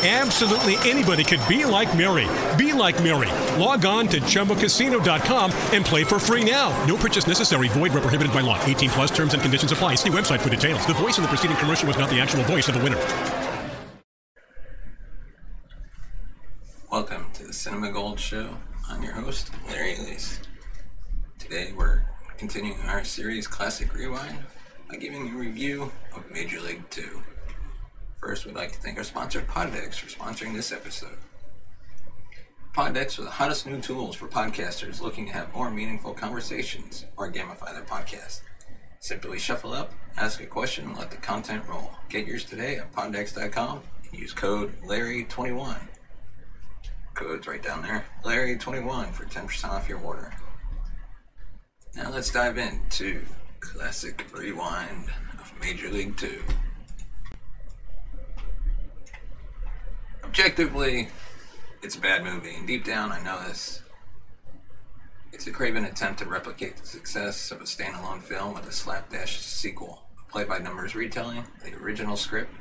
Absolutely anybody could be like Mary. Be like Mary. Log on to ChumbaCasino.com and play for free now. No purchase necessary. Void where prohibited by law. 18 plus terms and conditions apply. See website for details. The voice in the preceding commercial was not the actual voice of the winner. Welcome to the Cinema Gold Show. I'm your host, Larry Elise. Today we're continuing our series Classic Rewind by giving a review of Major League 2. First, we'd like to thank our sponsor, Poddex, for sponsoring this episode. Poddex are the hottest new tools for podcasters looking to have more meaningful conversations or gamify their podcast. Simply shuffle up, ask a question, and let the content roll. Get yours today at poddex.com and use code Larry21. Code's right down there. Larry21 for 10% off your order. Now let's dive into Classic Rewind of Major League 2. Objectively, it's a bad movie, and deep down I know this. It's a craven attempt to replicate the success of a standalone film with a slapdash sequel, a play by numbers retelling, the original script,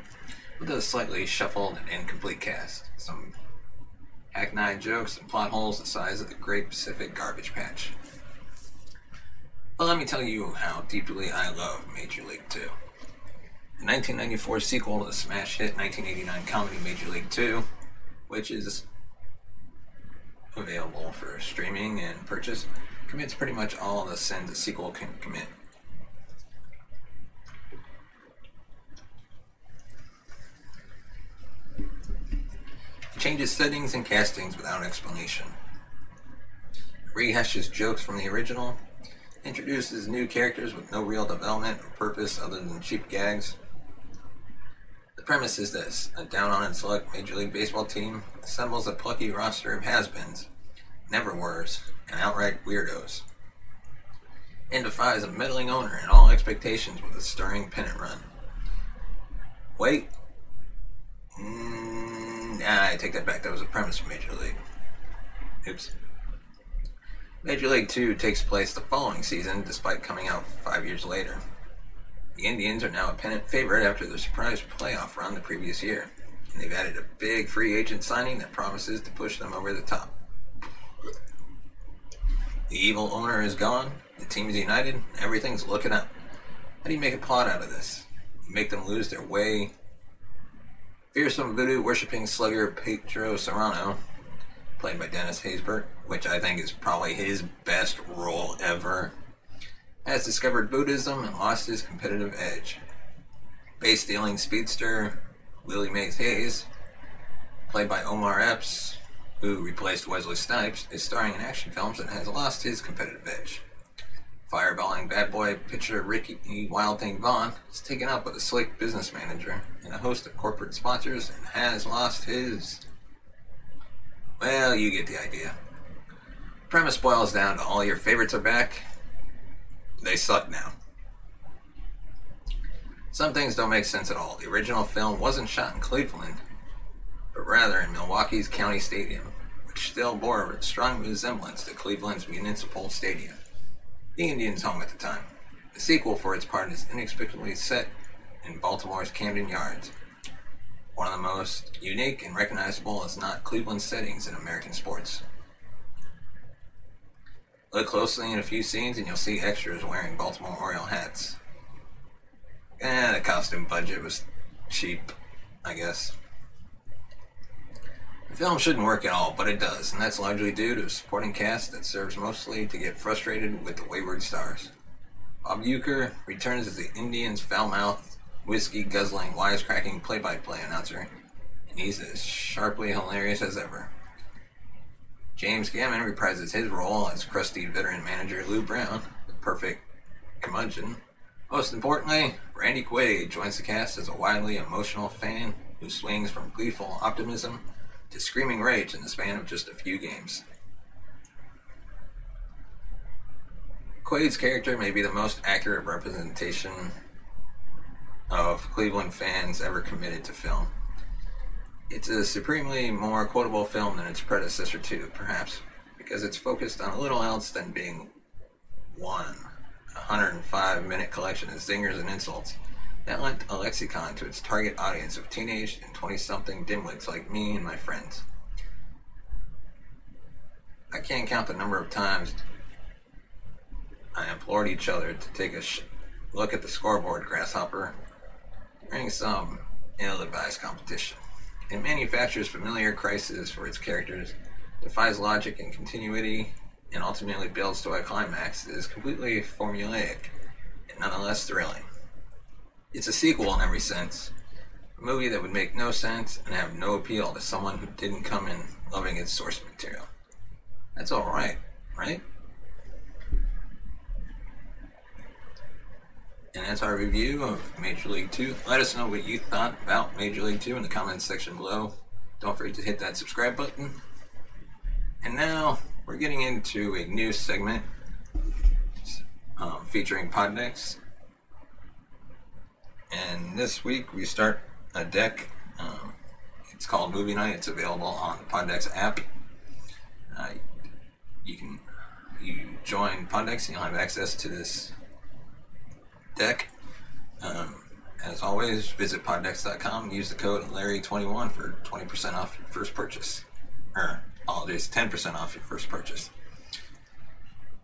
with a slightly shuffled and incomplete cast, some hackneyed jokes and plot holes the size of the Great Pacific Garbage Patch. But let me tell you how deeply I love Major League 2. The 1994 sequel to the smash hit 1989 comedy Major League 2, which is available for streaming and purchase, commits pretty much all the sins a sequel can commit. It changes settings and castings without explanation. Rehashes jokes from the original, introduces new characters with no real development or purpose other than cheap gags. Premise is this a down on its luck Major League Baseball team assembles a plucky roster of has beens, never were's, and outright weirdos, and defies a meddling owner and all expectations with a stirring pennant run. Wait. Mm, nah, I take that back. That was a premise for Major League. Oops. Major League 2 takes place the following season, despite coming out five years later. The Indians are now a pennant favorite after their surprise playoff run the previous year, and they've added a big free agent signing that promises to push them over the top. The evil owner is gone, the team is united, everything's looking up. How do you make a plot out of this? You make them lose their way. Fearsome voodoo worshipping slugger Pedro Serrano, played by Dennis Haysbert, which I think is probably his best role ever, has discovered Buddhism and lost his competitive edge. Base stealing speedster Willie Mays Hayes, played by Omar Epps, who replaced Wesley Snipes, is starring in action films and has lost his competitive edge. Fireballing bad boy pitcher Ricky Wild Thing Vaughn is taken up with a slick business manager and a host of corporate sponsors and has lost his. Well, you get the idea. Premise boils down to all your favorites are back. They suck now. Some things don't make sense at all. The original film wasn't shot in Cleveland, but rather in Milwaukee's County Stadium, which still bore a strong resemblance to Cleveland's Municipal Stadium, the Indians' home at the time. The sequel, for its part, is inexplicably set in Baltimore's Camden Yards, one of the most unique and recognizable, as not Cleveland settings in American sports. Look closely in a few scenes and you'll see extras wearing Baltimore Oriole hats. Eh, the costume budget was cheap, I guess. The film shouldn't work at all, but it does, and that's largely due to a supporting cast that serves mostly to get frustrated with the wayward stars. Bob Uecker returns as the Indians' foul-mouthed, whiskey-guzzling, wisecracking play-by-play announcer, and he's as sharply hilarious as ever. James Gammon reprises his role as crusty veteran manager Lou Brown, the perfect curmudgeon. Most importantly, Randy Quaid joins the cast as a wildly emotional fan who swings from gleeful optimism to screaming rage in the span of just a few games. Quaid's character may be the most accurate representation of Cleveland fans ever committed to film. It's a supremely more quotable film than its predecessor, too, perhaps, because it's focused on a little else than being one 105 minute collection of zingers and insults that lent a lexicon to its target audience of teenage and 20 something dimwits like me and my friends. I can't count the number of times I implored each other to take a sh- look at the scoreboard, Grasshopper, during some ill advised competition. It manufactures familiar crises for its characters, defies logic and continuity, and ultimately builds to a climax that is completely formulaic and nonetheless thrilling. It's a sequel in every sense, a movie that would make no sense and have no appeal to someone who didn't come in loving its source material. That's alright, right? And that's our review of Major League 2. Let us know what you thought about Major League 2 in the comments section below. Don't forget to hit that subscribe button. And now we're getting into a new segment um, featuring Poddex. And this week we start a deck. Um, it's called Movie Night. It's available on the Poddex app. Uh, you can you join Poddex and you'll have access to this deck. Um, as always, visit poddex.com use the code Larry21 for 20% off your first purchase. Or, apologies, 10% off your first purchase.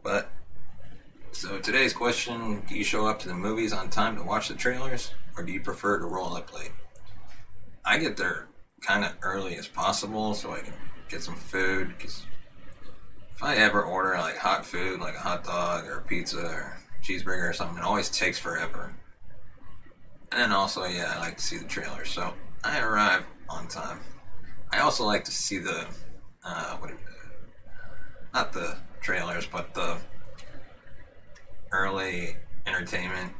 But, so today's question do you show up to the movies on time to watch the trailers, or do you prefer to roll up late? I get there kind of early as possible so I can get some food, because if I ever order like hot food, like a hot dog or pizza or cheeseburger or something, it always takes forever. And then also, yeah, I like to see the trailer, so I arrive on time. I also like to see the, uh, what, not the trailers, but the early entertainment.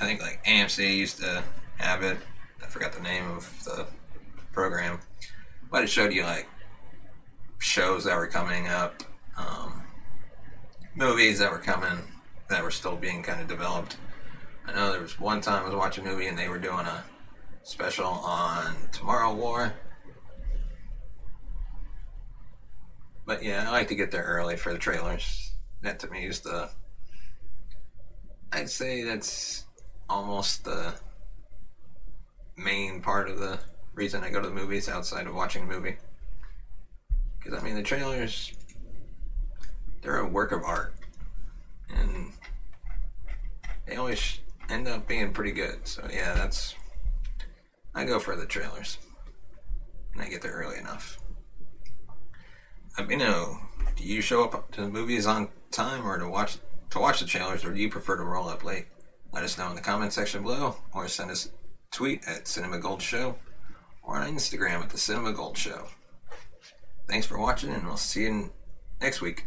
I think like AMC used to have it. I forgot the name of the program, but it showed you like shows that were coming up, um, movies that were coming that were still being kind of developed. I know there was one time I was watching a movie and they were doing a special on Tomorrow War. But yeah, I like to get there early for the trailers. That to me is the. I'd say that's almost the main part of the reason I go to the movies outside of watching a movie. Because, I mean, the trailers, they're a work of art. And they always end up being pretty good. So, yeah, that's. I go for the trailers. And I get there early enough. Let me know. Do you show up to the movies on time or to watch to watch the trailers, or do you prefer to roll up late? Let us know in the comment section below, or send us a tweet at Cinema Gold Show, or on Instagram at the Cinema Gold Show. Thanks for watching, and we'll see you next week.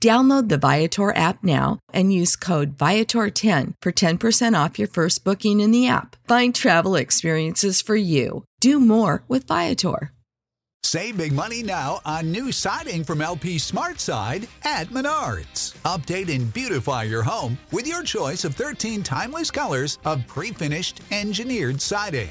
Download the Viator app now and use code Viator10 for 10% off your first booking in the app. Find travel experiences for you. Do more with Viator. Save big money now on new siding from LP Smart SmartSide at Menards. Update and beautify your home with your choice of 13 timeless colors of pre finished engineered siding.